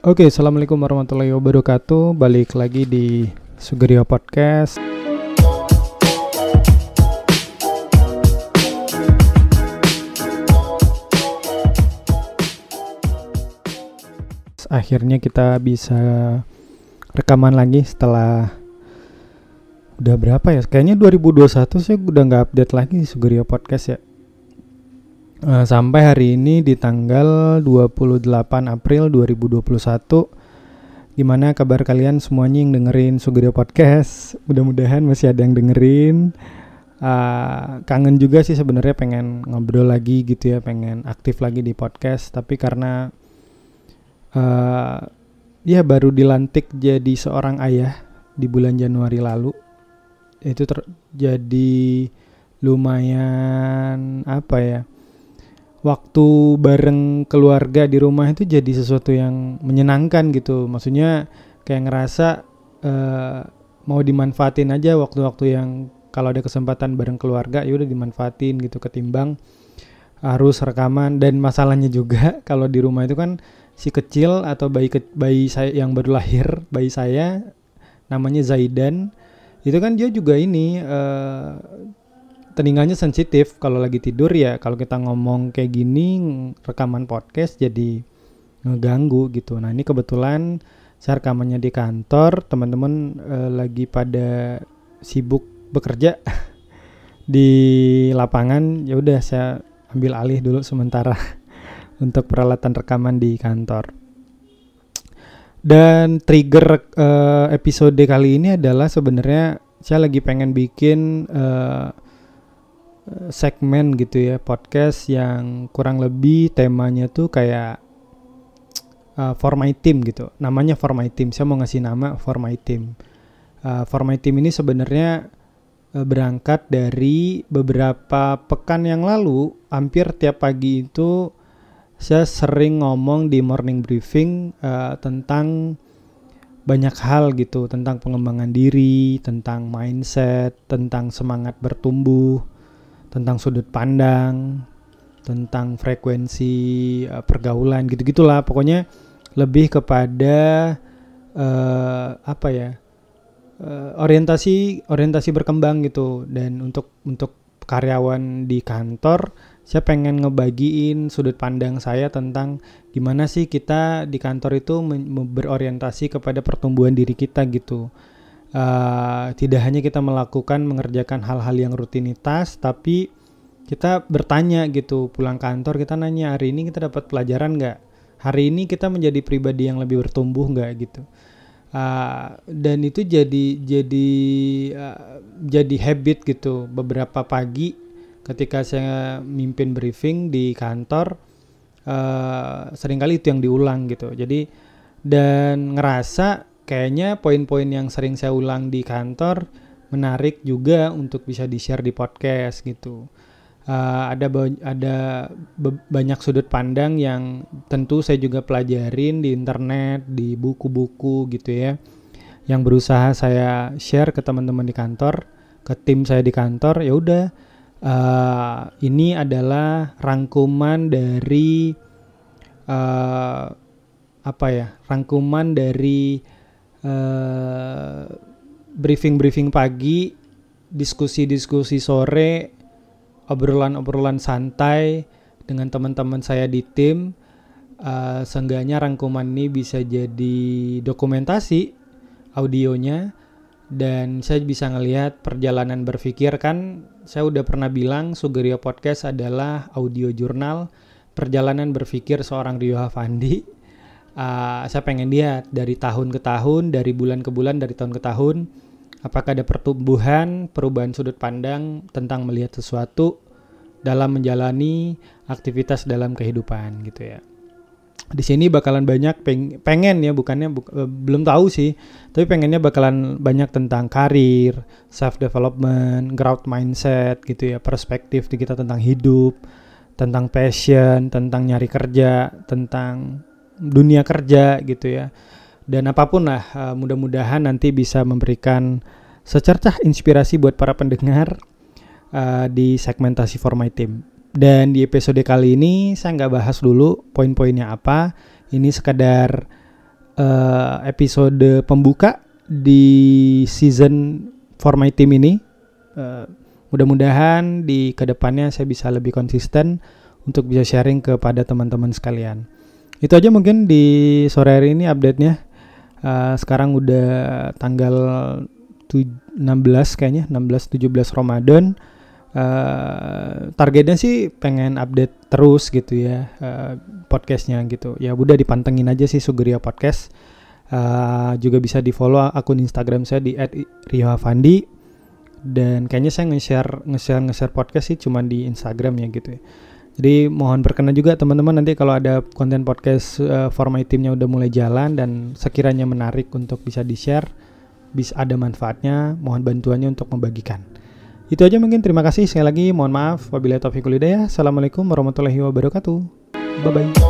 Oke, assalamualaikum warahmatullahi wabarakatuh. Balik lagi di Sugerio Podcast. Akhirnya kita bisa rekaman lagi setelah udah berapa ya? Kayaknya 2021 saya udah nggak update lagi Sugerio Podcast ya. Uh, sampai hari ini di tanggal 28 April 2021 Gimana kabar kalian semuanya yang dengerin Sugerio Podcast? Mudah-mudahan masih ada yang dengerin. Uh, Kangen juga sih sebenarnya pengen ngobrol lagi gitu ya Pengen aktif lagi di podcast. Tapi karena uh, Ya baru dilantik jadi seorang ayah Di bulan Januari lalu Itu terjadi lumayan apa ya waktu bareng keluarga di rumah itu jadi sesuatu yang menyenangkan gitu. Maksudnya kayak ngerasa uh, mau dimanfaatin aja waktu-waktu yang kalau ada kesempatan bareng keluarga ya udah dimanfaatin gitu ketimbang harus rekaman dan masalahnya juga kalau di rumah itu kan si kecil atau bayi ke, bayi saya yang baru lahir bayi saya namanya Zaidan itu kan dia juga ini uh, telinganya sensitif kalau lagi tidur ya kalau kita ngomong kayak gini rekaman podcast jadi ngeganggu gitu. Nah ini kebetulan saya rekamannya di kantor teman-teman uh, lagi pada sibuk bekerja di lapangan ya udah saya ambil alih dulu sementara untuk peralatan rekaman di kantor. Dan trigger uh, episode kali ini adalah sebenarnya saya lagi pengen bikin uh, segmen gitu ya podcast yang kurang lebih temanya tuh kayak uh, for my team gitu. Namanya for my team. Saya mau ngasih nama for my team. Uh, for my team ini sebenarnya uh, berangkat dari beberapa pekan yang lalu hampir tiap pagi itu saya sering ngomong di morning briefing uh, tentang banyak hal gitu. Tentang pengembangan diri, tentang mindset, tentang semangat bertumbuh, tentang sudut pandang, tentang frekuensi uh, pergaulan gitu-gitulah. Pokoknya lebih kepada uh, apa ya? Uh, orientasi orientasi berkembang gitu dan untuk untuk karyawan di kantor saya pengen ngebagiin sudut pandang saya tentang gimana sih kita di kantor itu berorientasi kepada pertumbuhan diri kita gitu uh, tidak hanya kita melakukan mengerjakan hal-hal yang rutinitas tapi kita bertanya gitu pulang kantor kita nanya hari ini kita dapat pelajaran nggak? Hari ini kita menjadi pribadi yang lebih bertumbuh nggak? gitu. Uh, dan itu jadi jadi uh, jadi habit gitu. Beberapa pagi ketika saya mimpin briefing di kantor uh, sering kali itu yang diulang gitu. Jadi dan ngerasa kayaknya poin-poin yang sering saya ulang di kantor menarik juga untuk bisa di-share di podcast gitu. Uh, ada ada banyak sudut pandang yang tentu saya juga pelajarin di internet, di buku-buku gitu ya. Yang berusaha saya share ke teman-teman di kantor, ke tim saya di kantor, ya udah uh, ini adalah rangkuman dari uh, apa ya? Rangkuman dari uh, briefing-briefing pagi, diskusi-diskusi sore, obrolan-obrolan santai dengan teman-teman saya di tim. Uh, seenggaknya rangkuman ini bisa jadi dokumentasi audionya dan saya bisa ngelihat perjalanan berpikir kan saya udah pernah bilang Sugerio Podcast adalah audio jurnal perjalanan berpikir seorang Rio Havandi uh, saya pengen lihat dari tahun ke tahun, dari bulan ke bulan, dari tahun ke tahun, apakah ada pertumbuhan, perubahan sudut pandang tentang melihat sesuatu dalam menjalani aktivitas dalam kehidupan gitu ya. Di sini bakalan banyak peng pengen ya bukannya bu uh, belum tahu sih, tapi pengennya bakalan banyak tentang karir, self development, growth mindset gitu ya, perspektif di kita tentang hidup, tentang passion, tentang nyari kerja, tentang dunia kerja gitu ya. Dan apa pun lah, uh, mudah-mudahan nanti bisa memberikan secercah inspirasi buat para pendengar uh, di segmentasi for my team. Dan di episode kali ini saya nggak bahas dulu poin-poinnya apa. Ini sekedar uh, episode pembuka di season for my team ini. Uh, mudah-mudahan di ke depannya saya bisa lebih konsisten untuk bisa sharing kepada teman-teman sekalian. Itu aja mungkin di sore hari ini update-nya. Uh, sekarang udah tanggal 16 kayaknya 16 17 Ramadan. Uh, targetnya sih pengen update terus gitu ya uh, podcastnya gitu ya udah dipantengin aja sih Sugeria Podcast uh, juga bisa di follow akun Instagram saya di @riohavandi dan kayaknya saya nge-share nge-share nge-share podcast sih cuma di Instagram ya gitu ya jadi mohon berkenan juga teman-teman nanti kalau ada konten podcast uh, for my teamnya udah mulai jalan dan sekiranya menarik untuk bisa di-share bisa ada manfaatnya mohon bantuannya untuk membagikan. Itu aja mungkin. Terima kasih sekali lagi. Mohon maaf. Wabillahi taufiq assalamualaikum warahmatullahi wabarakatuh. Bye bye